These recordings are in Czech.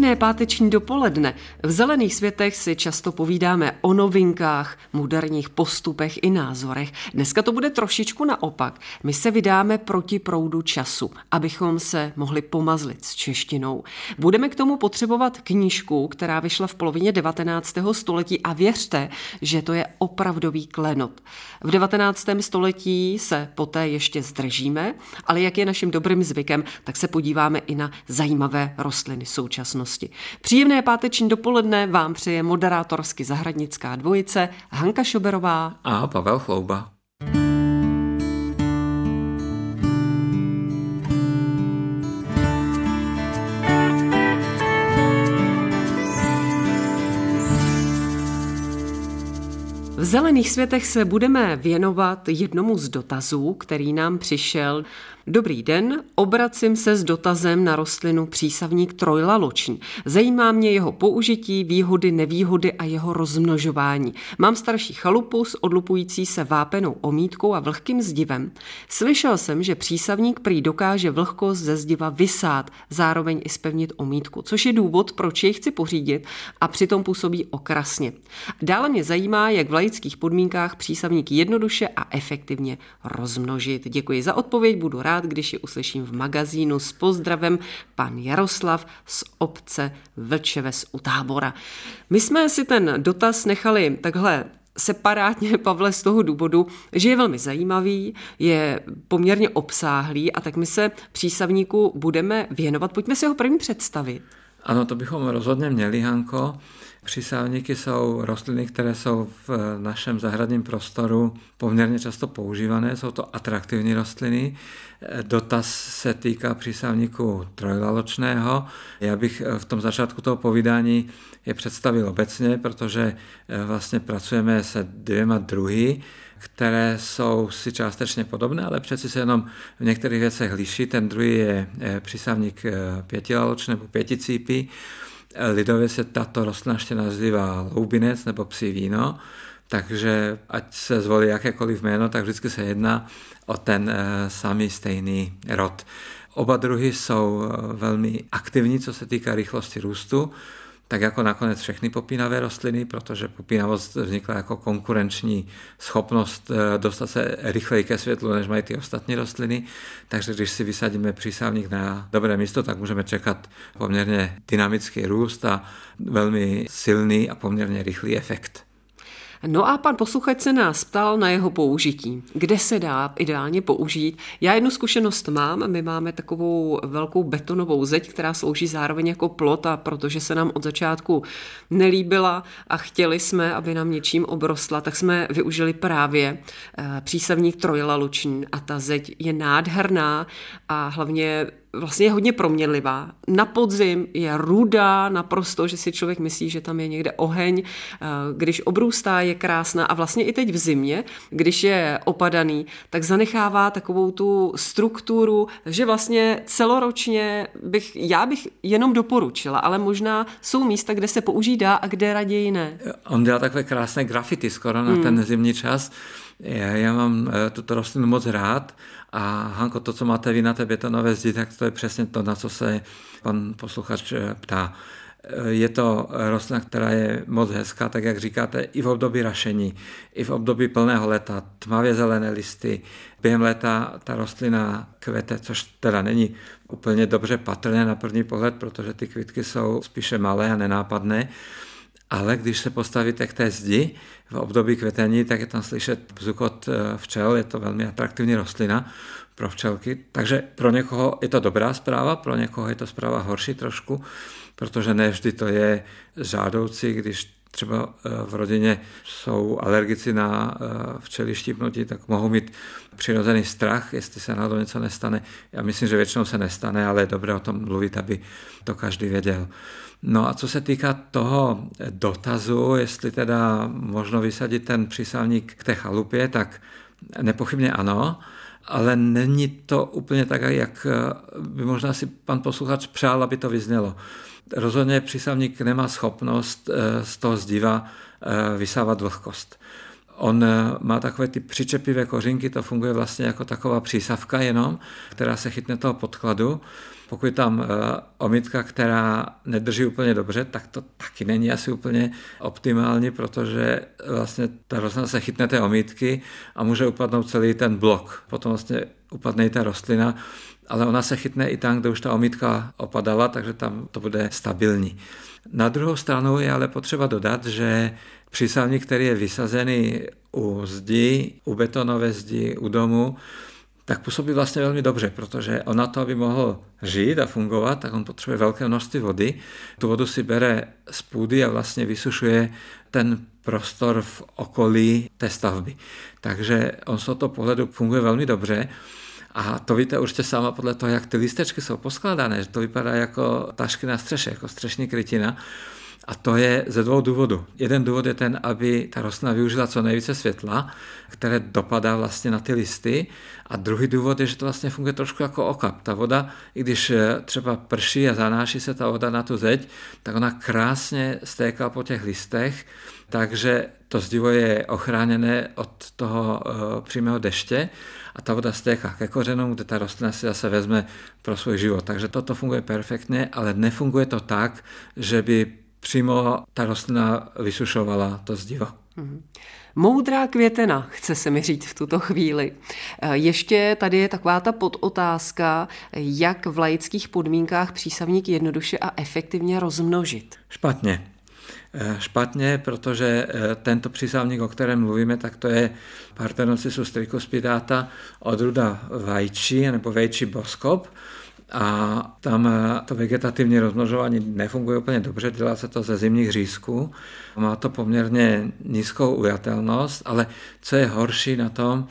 Pěkné páteční dopoledne. V Zelených světech si často povídáme o novinkách, moderních postupech i názorech. Dneska to bude trošičku naopak. My se vydáme proti proudu času, abychom se mohli pomazlit s češtinou. Budeme k tomu potřebovat knížku, která vyšla v polovině 19. století a věřte, že to je opravdový klenot. V 19. století se poté ještě zdržíme, ale jak je naším dobrým zvykem, tak se podíváme i na zajímavé rostliny současnosti budoucnosti. Příjemné páteční dopoledne vám přeje moderátorsky zahradnická dvojice Hanka Šoberová a Pavel Chlouba. V zelených světech se budeme věnovat jednomu z dotazů, který nám přišel Dobrý den, obracím se s dotazem na rostlinu přísavník trojlaloční. Zajímá mě jeho použití, výhody, nevýhody a jeho rozmnožování. Mám starší chalupu s odlupující se vápenou omítkou a vlhkým zdivem. Slyšel jsem, že přísavník prý dokáže vlhkost ze zdiva vysát, zároveň i spevnit omítku, což je důvod, proč jej chci pořídit a přitom působí okrasně. Dále mě zajímá, jak v laických podmínkách přísavník jednoduše a efektivně rozmnožit. Děkuji za odpověď, budu rád rád, když ji uslyším v magazínu s pozdravem pan Jaroslav z obce Vlčeves u tábora. My jsme si ten dotaz nechali takhle separátně, Pavle, z toho důvodu, že je velmi zajímavý, je poměrně obsáhlý a tak my se přísavníku budeme věnovat. Pojďme si ho první představit. Ano, to bychom rozhodně měli, Hanko. Přísávníky jsou rostliny, které jsou v našem zahradním prostoru poměrně často používané. Jsou to atraktivní rostliny. Dotaz se týká přísávníku trojlaločného. Já bych v tom začátku toho povídání je představil obecně, protože vlastně pracujeme se dvěma druhy, které jsou si částečně podobné, ale přeci se jenom v některých věcech liší. Ten druhý je přísávník pětilaločný nebo pěticípy. Lidově se tato rostlina ještě nazývá loubinec nebo psí víno, takže ať se zvolí jakékoliv jméno, tak vždycky se jedná o ten eh, samý stejný rod. Oba druhy jsou eh, velmi aktivní, co se týká rychlosti růstu tak jako nakonec všechny popínavé rostliny, protože popínavost vznikla jako konkurenční schopnost eh, dostat se rychleji ke světlu, než mají ty ostatní rostliny. Takže když si vysadíme přísávník na dobré místo, tak můžeme čekat poměrně dynamický růst a velmi silný a poměrně rychlý efekt. No a pan posluchač se nás ptal na jeho použití. Kde se dá ideálně použít? Já jednu zkušenost mám. My máme takovou velkou betonovou zeď, která slouží zároveň jako plot a protože se nám od začátku nelíbila a chtěli jsme, aby nám něčím obrostla, tak jsme využili právě eh, přísavník trojlaluční a ta zeď je nádherná a hlavně vlastně je hodně proměnlivá. Na podzim je rudá naprosto, že si člověk myslí, že tam je někde oheň. Eh, když obrůstá, je krásná a vlastně i teď v zimě, když je opadaný, tak zanechává takovou tu strukturu, že vlastně celoročně bych, já bych jenom doporučila, ale možná jsou místa, kde se používá a kde raději ne. On dělá takové krásné grafity skoro na hmm. ten zimní čas. Já, já mám eh, tuto rostlinu moc rád a Hanko, to, co máte vy na té betonové zdi, tak to je přesně to, na co se pan posluchač eh, ptá. Eh, je to rostlina, která je moc hezká, tak jak říkáte, i v období rašení, i v období plného leta, tmavě zelené listy. Během léta ta rostlina kvete, což teda není úplně dobře patrné na první pohled, protože ty kvitky jsou spíše malé a nenápadné. Ale když se postavíte k té zdi v období kvetení, tak je tam slyšet bzukot eh, včel, je to velmi atraktivní rostlina pro včelky. Takže pro někoho je to dobrá zpráva, pro někoho je to zpráva horší trošku, protože ne vždy to je žádoucí, když třeba eh, v rodině jsou alergici na eh, včely štípnutí, tak mohou mít přirozený strach, jestli se náhodou něco nestane. Já myslím, že většinou se nestane, ale je dobré o tom mluvit, aby to každý věděl. No a co se týká toho dotazu, jestli teda možno vysadit ten přísavník k té chalupě, tak nepochybně ano. ale není to úplně tak, jak by možná si pan posluchač přál, aby to vyznělo. Rozhodně přísavník nemá schopnost z toho zdiva vysávat vlhkost. On eh, má takové ty přičepivé kořínky, to funguje vlastně jako taková přísavka jenom, která se chytne toho podkladu. Pokud je tam eh, omítka, která nedrží úplně dobře, tak to taky není asi úplně optimální, protože vlastně ta rostlina se chytne té omítky a může upadnout celý ten blok. Potom vlastně upadne i ta rostlina, ale ona se chytne i tam, kde už ta omítka opadala, takže tam to bude stabilní. Na druhou stranu je ale potřeba dodat, že přísavník, který je vysazený u zdi, u betonové zdi, u domu, tak působí vlastně velmi dobře, protože on na to, aby mohl žít a fungovat, tak on potřebuje velké množství vody. Tu vodu si bere z půdy a vlastně vysušuje ten prostor v okolí té stavby. Takže on z tohoto pohledu funguje velmi dobře. A to víte určitě sama podle toho, jak ty listečky jsou poskládané, že to vypadá jako tašky na střeše, jako střešní krytina. A to je ze dvou důvodů. Jeden důvod je ten, aby ta rostlina využila co nejvíce světla, které dopadá vlastně na ty listy. A druhý důvod je, že to vlastně funguje trošku jako okap. Ta voda, i když eh, třeba prší a zanáší se ta voda na tu zeď, tak ona krásně stéká po těch listech, takže to zdivo je ochráněné od toho uh, přímého deště a ta voda stéká ke kořenům, kde ta rostlina si zase vezme pro svůj život. Takže toto funguje perfektně, ale nefunguje to tak, že by přímo ta rostlina vysušovala to zdivo. Mm-hmm. Moudrá květena, chce se mi říct v tuto chvíli. E, ještě tady je taková ta podotázka, jak v laických podmínkách přísavník jednoduše a efektivně rozmnožit. Špatně. E, špatně, protože e, tento přísavník, o kterém mluvíme, tak to je Partenocissus tricuspidata odruda vajčí nebo vejčí boskop a tam eh, to vegetativní rozmnožování nefunguje úplně dobře, dělá se to ze zimních řízků, má to poměrně nízkou ujatelnost, ale co je horší na tom,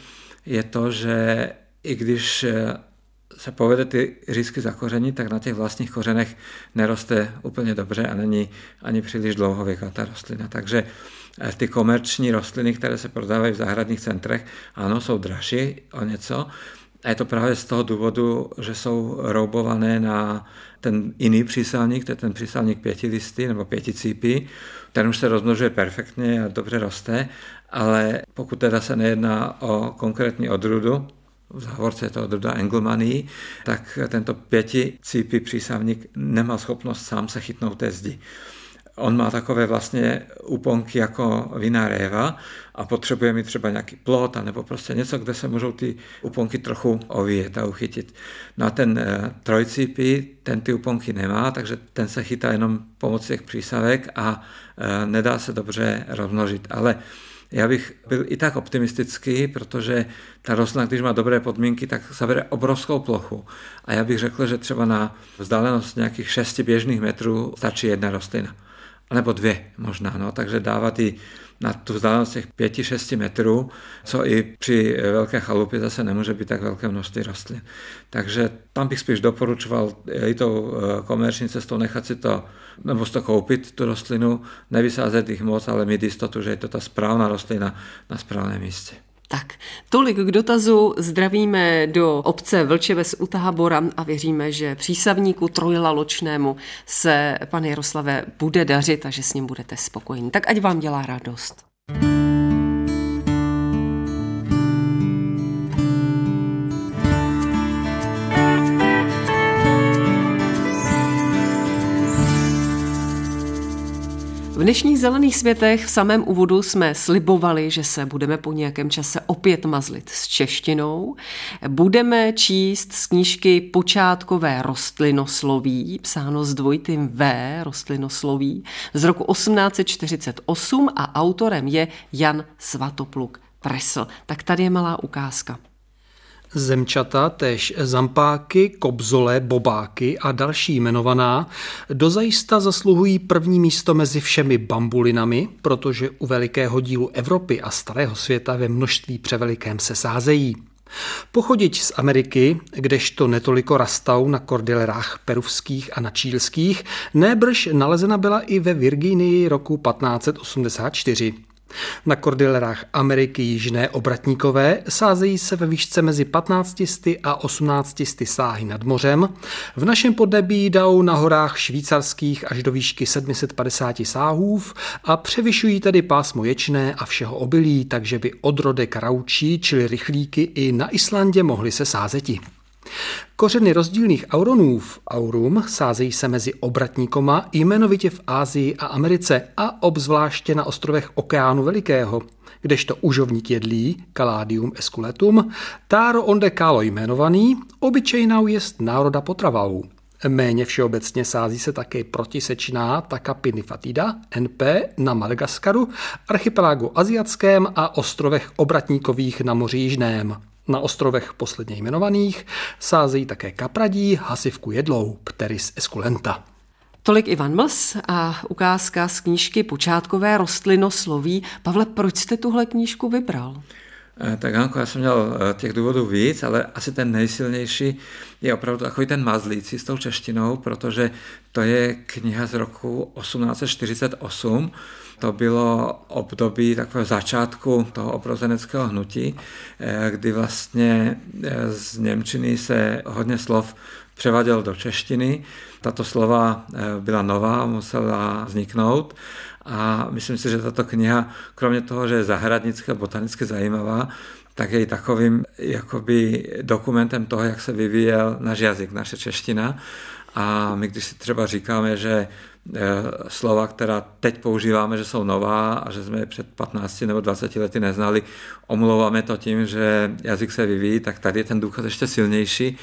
je to, že i když eh, se povede ty řízky zakoření, tak na těch vlastních kořenech neroste úplně dobře a není ani příliš dlouhověká ta rostlina. Takže eh, ty komerční rostliny, které se prodávají v zahradních centrech, ano, jsou dražší o něco, a je to právě z toho důvodu, že jsou roubované na ten jiný přísálník, to je ten přísálník pětilisty nebo pěticípy, ten už se rozmnožuje perfektně a dobře roste, ale pokud teda se nejedná o konkrétní odrudu, v závorce je to odruda Engelmanii, tak tento pěticípy přísávník nemá schopnost sám se chytnout té zdi. On má takové vlastně úponky jako vina réva a potřebuje mít třeba nějaký plot nebo prostě něco, kde se můžou ty úponky trochu ovíjet a uchytit. No a ten e, ten ty úponky nemá, takže ten se chytá jenom pomocí těch přísavek a e, nedá se dobře rozmnožit. Ale já bych byl i tak optimistický, protože ta rostlina, když má dobré podmínky, tak zabere obrovskou plochu. A já bych řekl, že třeba na vzdálenost nějakých 6 běžných metrů stačí jedna rostlina nebo dvě možná, no, takže dávat i na tu vzdálenost těch 5-6 metrů, co i při velké chalupě zase nemůže být tak velké množství rostlin. Takže tam bych spíš doporučoval i tou eh, komerční cestou nechat si to, nebo si to koupit, tu rostlinu, nevysázet jich moc, ale mít jistotu, že je to ta správná rostlina na správném místě. Tak, tolik k dotazu. Zdravíme do obce Vlčeves u Tábora a věříme, že přísavníku trojlaločnému se, pan Jaroslave, bude dařit a že s ním budete spokojení. Tak ať vám dělá radost. V dnešních zelených světech v samém úvodu jsme slibovali, že se budeme po nějakém čase opět mazlit s češtinou. Budeme číst z knížky Počátkové rostlinosloví, psáno s dvojitým V, rostlinosloví, z roku 1848 a autorem je Jan Svatopluk Presl. Tak tady je malá ukázka. Zemčata, tež zampáky, kobzole, bobáky a další jmenovaná dozajista zasluhují první místo mezi všemi bambulinami, protože u velikého dílu Evropy a starého světa ve množství převelikém se sázejí. Pochodiť z Ameriky, kdežto netoliko rastau na kordilerách peruvských a na čílských, nébrž nalezena byla i ve Virginii roku 1584. Na kordilerách Ameriky jižné obratníkové sázejí se ve výšce mezi 15 a 18 sáhy nad mořem. V našem podnebí jdou na horách švýcarských až do výšky 750 sáhův a převyšují tedy pásmo ječné a všeho obilí, takže by odrodek raučí, čili rychlíky, i na Islandě mohly se sázeti. Kořeny rozdílných auronův, aurum, sázejí se mezi obratníkoma jmenovitě v Ázii a Americe a obzvláště na ostrovech Okeánu Velikého, kdežto užovník jedlí, Caladium esculetum, táro onde kálo jmenovaný, obyčejnou jest národa potravou. Méně všeobecně sází se také protisečná taka pinifatida, NP, na Madagaskaru, archipelágu aziatském a ostrovech obratníkových na moři Jižném. Na ostrovech posledně jmenovaných sázejí také kapradí, hasivku jedlou, Pteris esculenta. Tolik Ivan Mls a ukázka z knížky Počátkové rostlinosloví. Pavle, proč jste tuhle knížku vybral? Eh, tak Hanko, já jsem měl eh, těch důvodů víc, ale asi ten nejsilnější je opravdu takový ten mazlící s tou češtinou, protože to je kniha z roku 1848, to bylo období takového začátku toho obrozeneckého hnutí, eh, kdy vlastně eh, z Němčiny se hodně slov převáděl do češtiny. Tato slova eh, byla nová, musela vzniknout a myslím si, že tato kniha, kromě toho, že je zahradnicky botanicky zajímavá, tak je i takovým jakoby dokumentem toho, jak se vyvíjel náš jazyk, naše čeština. A my, když si třeba říkáme, že slova, která teď používáme, že jsou nová a že jsme je před 15 nebo 20 lety neznali, omlouváme to tím, že jazyk se vyvíjí, tak tady je ten důkaz ještě silnější,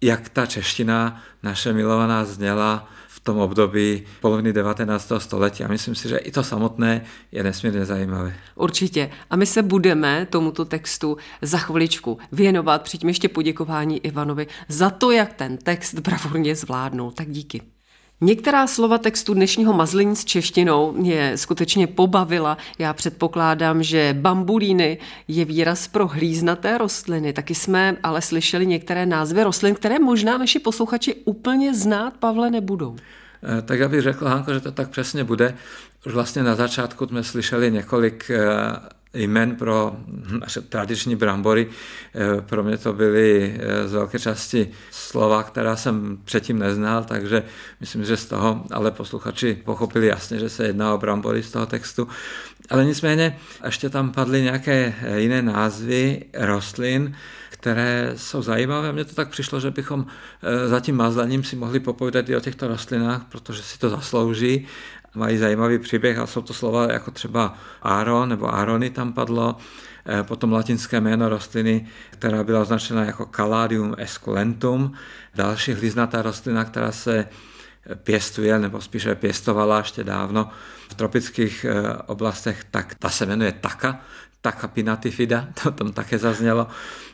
jak ta čeština naše milovaná zněla v tom období poloviny 19. století. A myslím si, že i to samotné je nesmírně zajímavé. Určitě. A my se budeme tomuto textu za chviličku věnovat. Přijďme ještě poděkování Ivanovi za to, jak ten text bravurně zvládnul. Tak díky. Některá slova textu dnešního mazlení s češtinou mě skutečně pobavila. Já předpokládám, že bambulíny je výraz pro hlíznaté rostliny. Taky jsme ale slyšeli některé názvy rostlin, které možná naši posluchači úplně znát, Pavle, nebudou. Eh, tak já bych řekl, Hanko, že to tak přesně bude. Už vlastně na začátku jsme slyšeli několik eh, jmen pro naše tradiční brambory. Eh, pro mě to byly eh, z velké části slova, která jsem předtím neznal, takže myslím, že z toho ale posluchači pochopili jasně, že se jedná o brambory z toho textu. Ale nicméně ještě tam padly nějaké eh, jiné názvy rostlin, které jsou zajímavé. Mně to tak přišlo, že bychom za tím mazlením si mohli popovídat i o těchto rostlinách, protože si to zaslouží mají zajímavý příběh a jsou to slova jako třeba Aaron nebo Arony tam padlo, eh, potom latinské jméno rostliny, která byla označena jako Caladium esculentum, další hliznatá rostlina, která se pěstuje, nebo spíše pěstovala ještě dávno v tropických eh, oblastech, tak ta se jmenuje Taka, Taka pinatifida, to tam také zaznělo.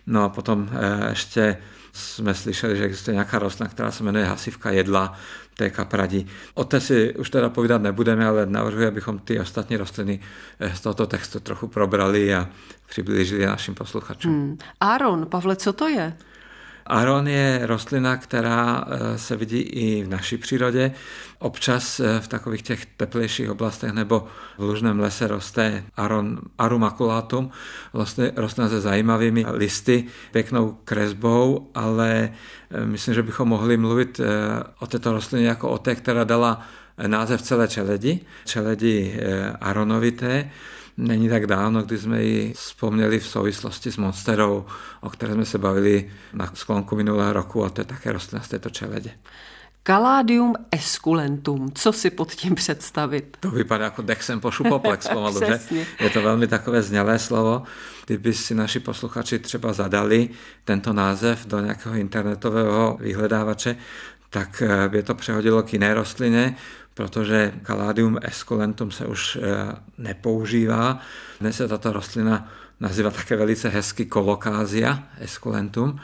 No a potom eh, ještě jsme slyšeli, že existuje nějaká rostlina, která se jmenuje hasivka jedla, té kapradí. O té si už teda povídat nebudeme, ale navrhuji, abychom ty ostatní rostliny eh, z tohoto textu trochu probrali a přiblížili našim posluchačům. Hmm. Aaron, Pavle, co to je? Aron je rostlina, která eh, se vidí i v naší přírodě. Občas eh, v takových těch teplejších oblastech nebo v lužném lese roste Aron, Arum maculatum, roste, rostlina se zajímavými listy, pěknou kresbou, ale eh, myslím, že bychom mohli mluvit o této rostlině jako o té, která dala název celé čeledi, čeledi aronovité. Není tak dávno, kdy jsme ji vzpomněli v souvislosti s Monsterou, o které jsme se bavili na sklonku minulého roku a to je také rostlina z této čeledě. Caladium esculentum. Co si pod tím představit? To vypadá jako Dexem po šupoplex pomalu, že? Je to velmi takové znělé slovo. Kdyby si naši posluchači třeba zadali tento název do nějakého internetového vyhledávače, tak by to přehodilo k jiné rostlině, protože Caladium esculentum se už eh, nepoužívá. Dnes se tato rostlina nazývá také velice hezky kolokázia esculentum.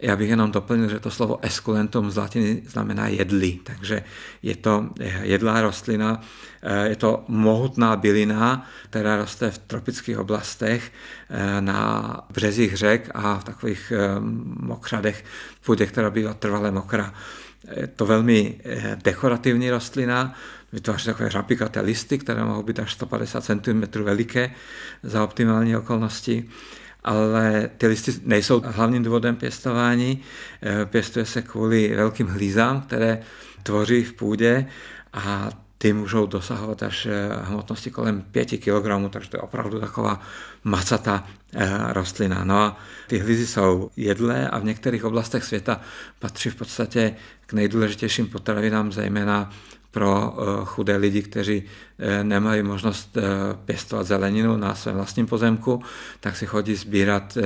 Já bych jenom doplnil, že to slovo esculentum z latiny znamená jedli, takže je to eh, jedlá rostlina, eh, je to mohutná bylina, která roste v tropických oblastech na březích řek a v takových mokřadech, půdě, která bývá trvale mokrá. To velmi eh, dekorativní rostlina, vytváří takové řapikaté listy, které mohou být až 150 cm veliké za optimální okolnosti ale ty listy nejsou hlavním důvodem pěstování. Eh, pěstuje se kvůli velkým hlízám, které tvoří v půdě a ty můžou dosahovat až eh, hmotnosti kolem 5 kg, takže to je opravdu taková macatá eh, rostlina. No a ty hlizy jsou jedlé a v některých oblastech světa patří v podstatě k nejdůležitějším potravinám, zejména pro chudé lidi, kteří nemají možnost pěstovat zeleninu na svém vlastním pozemku, tak si chodí sbírat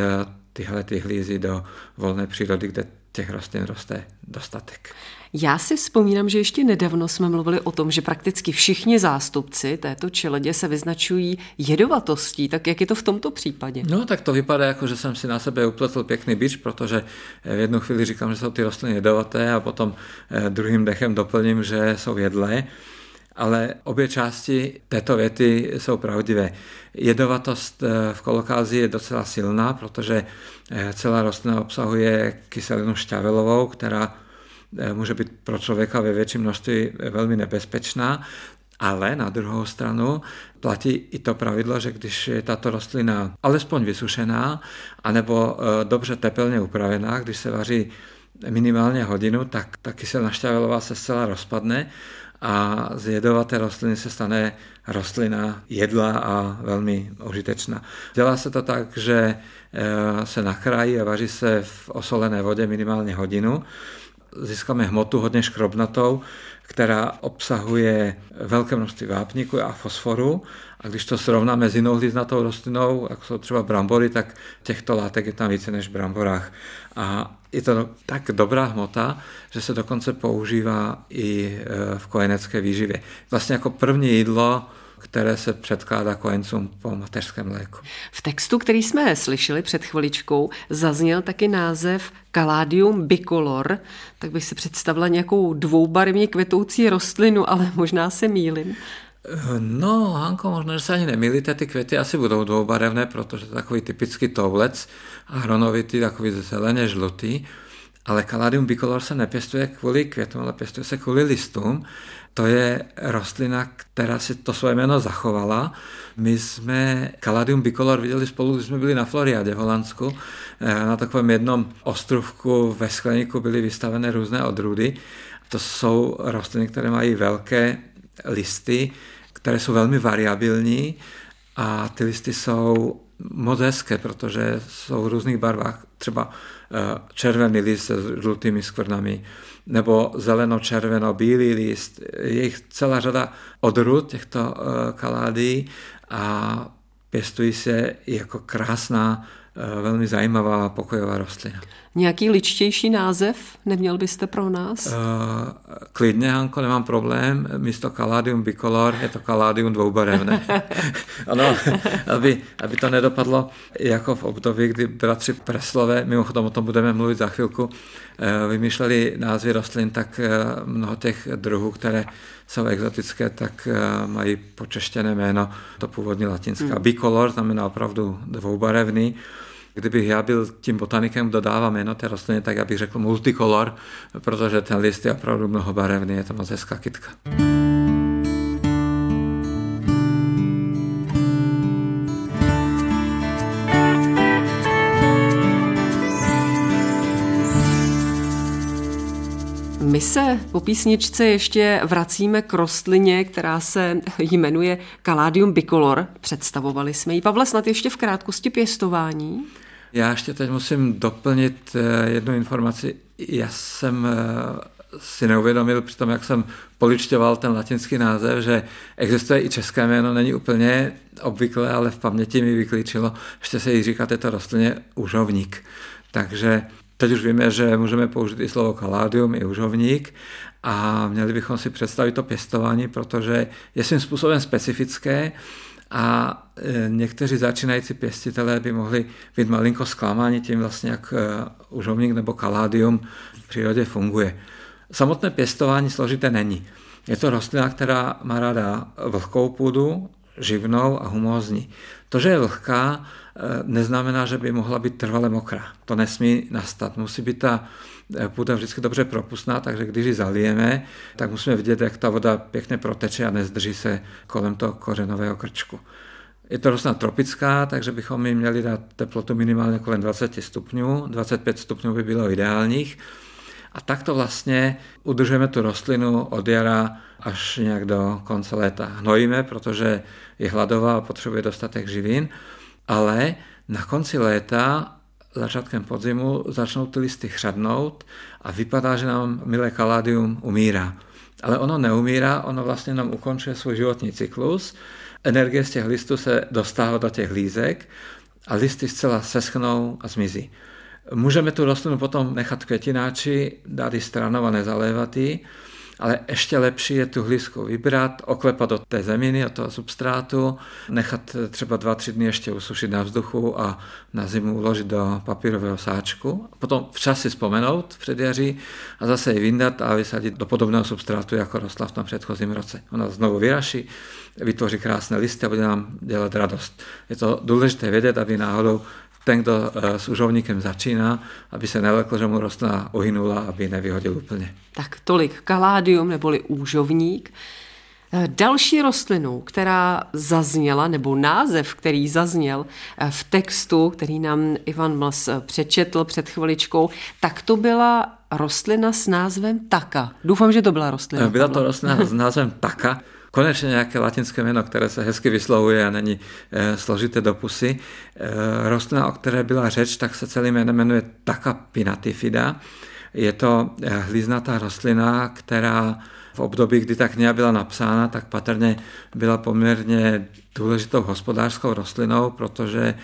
tyhle ty hlízy do volné přírody, kde těch rostlin roste dostatek. Já si vzpomínám, že ještě nedávno jsme mluvili o tom, že prakticky všichni zástupci této čeledě se vyznačují jedovatostí. Tak jak je to v tomto případě? No, tak to vypadá jako, že jsem si na sebe upletl pěkný bič, protože v jednu chvíli říkám, že jsou ty rostliny jedovaté a potom eh, druhým dechem doplním, že jsou jedlé ale obě části této věty jsou pravdivé. Jedovatost eh, v kolokázi je docela silná, protože eh, celá rostlina obsahuje kyselinu šťavelovou, která eh, může být pro člověka ve větším množství velmi nebezpečná, ale na druhou stranu platí i to pravidlo, že když je tato rostlina alespoň vysušená, anebo dobře tepelně upravená, když se vaří minimálně hodinu, tak ta kyselina šťavelová se zcela rozpadne a z jedovaté rostliny se stane rostlina jedla a velmi užitečná. Dělá se to tak, že eh, se nakrájí a vaří se v osolené vodě minimálně hodinu. Získáme hmotu hodně škrobnatou, která obsahuje velké množství vápníku a fosforu. A když to srovnáme s jinou hliznatou rostlinou, jako jsou třeba brambory, tak těchto látek je tam více než v bramborách. A je to tak dobrá hmota, že se dokonce používá i e, v kojenecké výživě. Vlastně jako první jídlo které se předkládá kojencům po mateřském mléku. V textu, který jsme slyšeli před chviličkou, zazněl taky název Caladium bicolor, tak bych si představila nějakou dvoubarevně kvetoucí rostlinu, ale možná se mýlim. No, Hanko, možná, že se ani nemýlíte, ty květy asi budou dvoubarevné, protože to je takový typický toulec, hronovitý, takový zeleně žlutý, ale Caladium bicolor se nepěstuje kvůli květům, ale pěstuje se kvůli listům. To je rostlina, která si to svoje jméno zachovala. My jsme Caladium bicolor viděli spolu, když jsme byli na Floriade v Holandsku. Eh, na takovém jednom ostrovku ve skleníku byly vystavené různé odrůdy. To jsou rostliny, které mají velké listy, které jsou velmi variabilní a ty listy jsou moc hezké, protože jsou v různých barvách, třeba červený list s žlutými skvrnami, nebo zeleno-červeno-bílý list. Je jich celá řada odrůd těchto eh, kaládí a pěstují se jako krásná Eh, velmi zajímavá pokojová rostlina. Nějaký ličtější název neměl byste pro nás? Uh, klidně, Hanko, nemám problém. Místo Caladium bicolor je to Caladium dvoubarevné. ano, aby, aby to nedopadlo jako v období, kdy bratři Preslové, mimochodem o tom budeme mluvit za chvilku, eh, vymýšleli názvy rostlin, tak mnoho těch druhů, které jsou exotické, tak mají počeštěné jméno, to původní latinská. Hmm. Bicolor znamená opravdu dvoubarevný. Kdybych já byl tím botanikem, kdo dává jméno té rostliny, tak já bych řekl multicolor, protože ten list je opravdu mnohobarevný, je to moc hezká kytka. My se po písničce ještě vracíme k rostlině, která se jmenuje Caladium bicolor. Představovali jsme ji. Pavle, snad ještě v krátkosti pěstování? Já ještě teď musím doplnit eh, jednu informaci. Já jsem eh, si neuvědomil při tom, jak jsem poličťoval ten latinský název, že existuje i české jméno, není úplně obvyklé, ale v paměti mi vyklíčilo, ještě se jí říká této rostlině užovník. Takže teď už víme, že můžeme použít i slovo kaládium, i užovník a měli bychom si představit to pěstování, protože je svým způsobem specifické a e, někteří začínající pěstitelé by mohli být malinko zklamáni tím vlastně, jak e, užovník nebo kaládium v přírodě funguje. Samotné pěstování složité není. Je to rostlina, která má ráda vlhkou půdu, živnou a humózní. To, že je vlhká, neznamená, že by mohla být trvale mokrá. To nesmí nastat. Musí být ta půda vždycky dobře propustná, takže když ji zalijeme, tak musíme vidět, jak ta voda pěkně proteče a nezdrží se kolem toho kořenového krčku. Je to rostlina tropická, takže bychom jim měli dát teplotu minimálně kolem 20 stupňů, 25 stupňů by bylo ideálních. A takto vlastně udržujeme tu rostlinu od jara až nějak do konce léta. Hnojíme, protože je hladová a potřebuje dostatek živin, ale na konci léta začátkem podzimu začnou ty listy chřadnout a vypadá, že nám milé kaládium umírá. Ale ono neumírá, ono vlastně nám ukončuje svůj životní cyklus. Energie z těch listů se dostává do těch lízek a listy zcela seschnou a zmizí. Můžeme tu rostlinu potom nechat květináči, dát ji stranou a nezalévat ji, ale ještě lepší je tu hlízku vybrat, oklepat do té zeminy, od toho substrátu, nechat třeba dva, tři dny ještě usušit na vzduchu a na zimu uložit do papírového sáčku. Potom včas si vzpomenout před jaří a zase ji vyndat a vysadit do podobného substrátu, jako rostla v tom předchozím roce. Ona znovu vyraší, vytvoří krásné listy a bude nám dělat radost. Je to důležité vědět, aby náhodou ten, kdo eh, s užovníkem začíná, aby se nelekl, že mu rostlina uhynula, aby nevyhodil úplně. Tak tolik kaládium neboli úžovník. Eh, další rostlinou, která zazněla, nebo název, který zazněl eh, v textu, který nám Ivan Mls přečetl před chviličkou, tak to byla rostlina s názvem taka. Doufám, že to byla rostlina. Byla to rostlina s názvem taka konečně nějaké latinské jméno, které se hezky vyslovuje a není e, složité do pusy. E, rostlina, o které byla řeč, tak se celý jméno jmenuje Taka pinatifida. Je to eh, hliznatá rostlina, která v období, kdy ta kniha byla napsána, tak patrně byla poměrně důležitou hospodářskou rostlinou, protože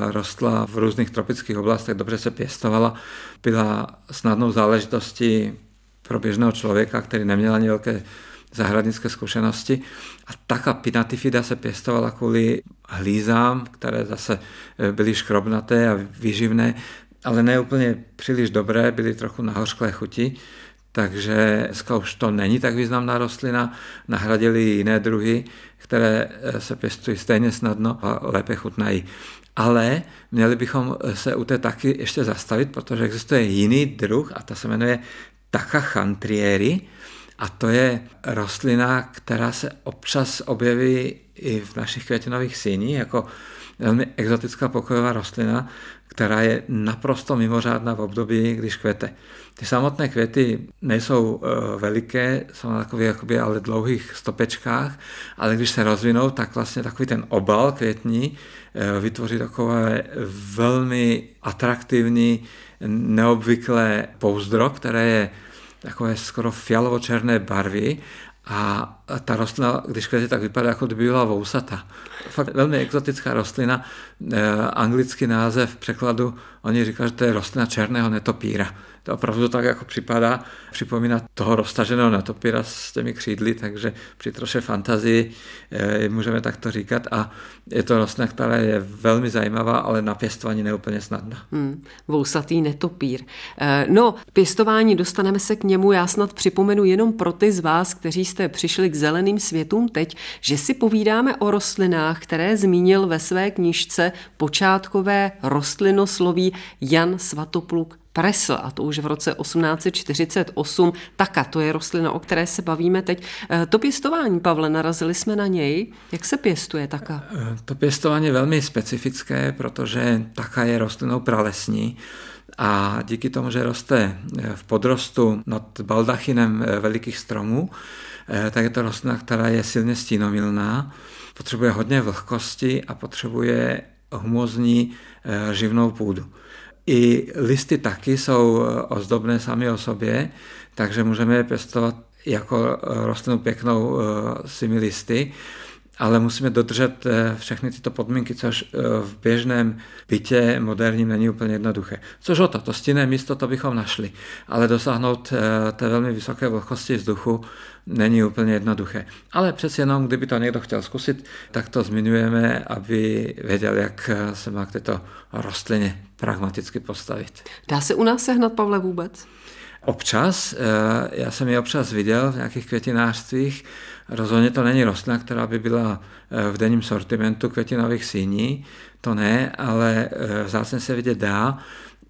rostla v různých tropických oblastech, dobře se pěstovala, byla snadnou záležitostí pro běžného člověka, který neměl ani velké zahradnické zkušenosti. A taka pinatifida se pěstovala kvůli hlízám, které zase e, byly škrobnaté a výživné, ale ne úplně příliš dobré, byly trochu nahořklé chuti. Takže dneska už to není tak významná rostlina, nahradili jiné druhy, které e, se pěstují stejně snadno a lépe chutnají. Ale měli bychom se u té taky ještě zastavit, protože existuje jiný druh a ta se jmenuje Taka chantrieri a to je rostlina, která se občas objeví i v našich květinových síních jako velmi exotická pokojová rostlina, která je naprosto mimořádná v období, když kvete. Ty samotné květy nejsou e, veliké, jsou na takových jakoby, ale dlouhých stopečkách, ale když se rozvinou, tak vlastně takový ten obal květní e, vytvoří takové velmi atraktivní, neobvyklé pouzdro, které je takové skoro fialovo-černé barvy a ta rostlina, když kvete, tak vypadá, jako kdyby byla vousata. Fakt velmi exotická rostlina. E, anglický název v překladu, oni říkají, že to je rostlina černého netopíra. To opravdu tak jako připadá, připomíná toho roztaženého netopíra s těmi křídly, takže při troše fantazii e, můžeme takto říkat. A je to rostlina, která je velmi zajímavá, ale na pěstování neúplně snadná. Hmm, vousatý netopír. E, no, pěstování, dostaneme se k němu. Já snad připomenu jenom pro ty z vás, kteří jste přišli k zeleným světům teď, že si povídáme o rostlinách, které zmínil ve své knižce počátkové rostlinosloví Jan Svatopluk Presl, a to už v roce 1848. Taka, to je rostlina, o které se bavíme teď. Eh, to pěstování, Pavle, narazili jsme na něj. Jak se pěstuje taka? Eh, to pěstování je velmi specifické, protože taka je rostlinou pralesní a díky tomu, že roste eh, v podrostu nad baldachinem velikých stromů, tak je to rostlina, která je silně stínomilná, potřebuje hodně vlhkosti a potřebuje humozní živnou půdu. I listy taky jsou ozdobné sami o sobě, takže můžeme je pěstovat jako rostlinu pěknou svými listy ale musíme dodržet eh, všechny tyto podmínky, což eh, v běžném bytě moderním není úplně jednoduché. Což o to, to stinné místo to bychom našli, ale dosáhnout eh, té velmi vysoké vlhkosti vzduchu není úplně jednoduché. Ale přeci jenom, kdyby to někdo chtěl zkusit, tak to zmiňujeme, aby věděl, jak se má k této rostlině pragmaticky postavit. Dá se u nás sehnat, Pavle, vůbec? Občas, eh, já jsem ji občas viděl v nějakých květinářstvích, rozhodně to není rostlina, která by byla eh, v denním sortimentu květinových síní, to ne, ale vzácně se vidět dá.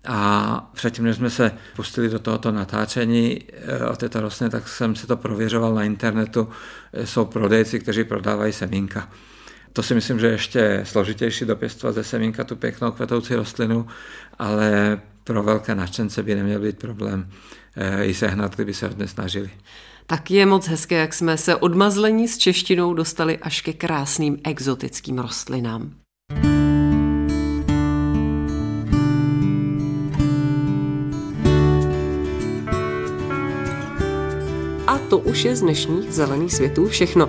A předtím, než jsme se pustili do tohoto natáčení o této rostlině, tak jsem se to prověřoval na internetu. Jsou prodejci, kteří prodávají semínka. To si myslím, že je ještě složitější dopěstovat ze semínka tu pěknou kvetoucí rostlinu, ale pro velké nadšence by neměl být problém eh, i sehnat, kdyby se hodně snažili. Tak je moc hezké, jak jsme se odmazlení s češtinou dostali až ke krásným exotickým rostlinám. A to už je z dnešních zelených světů všechno.